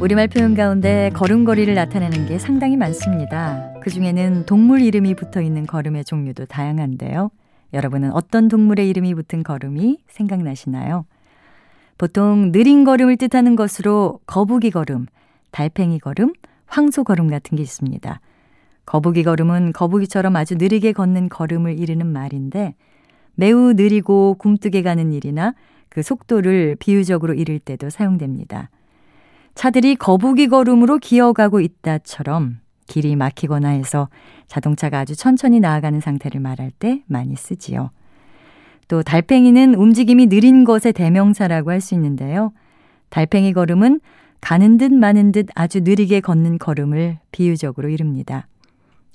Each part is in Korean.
우리말 표현 가운데 걸음걸이를 나타내는 게 상당히 많습니다. 그 중에는 동물 이름이 붙어 있는 걸음의 종류도 다양한데요. 여러분은 어떤 동물의 이름이 붙은 걸음이 생각나시나요? 보통 느린 걸음을 뜻하는 것으로 거북이 걸음, 달팽이 걸음, 황소 걸음 같은 게 있습니다. 거북이 걸음은 거북이처럼 아주 느리게 걷는 걸음을 이르는 말인데 매우 느리고 굼뜨게 가는 일이나 그 속도를 비유적으로 이를 때도 사용됩니다. 차들이 거북이 걸음으로 기어가고 있다처럼 길이 막히거나 해서 자동차가 아주 천천히 나아가는 상태를 말할 때 많이 쓰지요. 또 달팽이는 움직임이 느린 것의 대명사라고 할 수 있는데요. 달팽이 걸음은 가는 듯 마는 듯 아주 느리게 걷는 걸음을 비유적으로 이릅니다.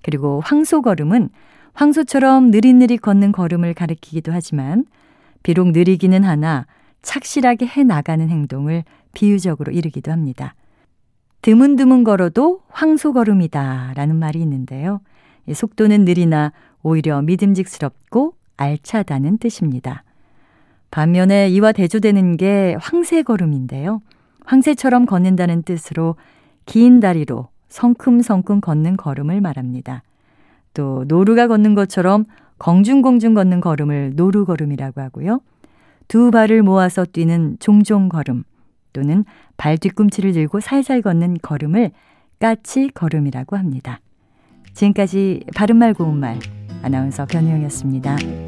그리고 황소 걸음은 황소처럼 느릿느릿 걷는 걸음을 가리키기도 하지만 비록 느리기는 하나 착실하게 해 나가는 행동을 비유적으로 이르기도 합니다. 드문드문 걸어도 황소 걸음이다 라는 말이 있는데요. 속도는 느리나 오히려 믿음직스럽고 알차다는 뜻입니다. 반면에 이와 대조되는 게 황새 걸음인데요. 황새처럼 걷는다는 뜻으로 긴 다리로 성큼성큼 걷는 걸음을 말합니다. 또 노루가 걷는 것처럼 공중공중 걷는 걸음을 노루걸음이라고 하고요. 두 발을 모아서 뛰는 종종 걸음 또는 발 뒤꿈치를 들고 살살 걷는 걸음을 까치 걸음이라고 합니다. 지금까지 바른말 고운말 아나운서 변희영이었습니다.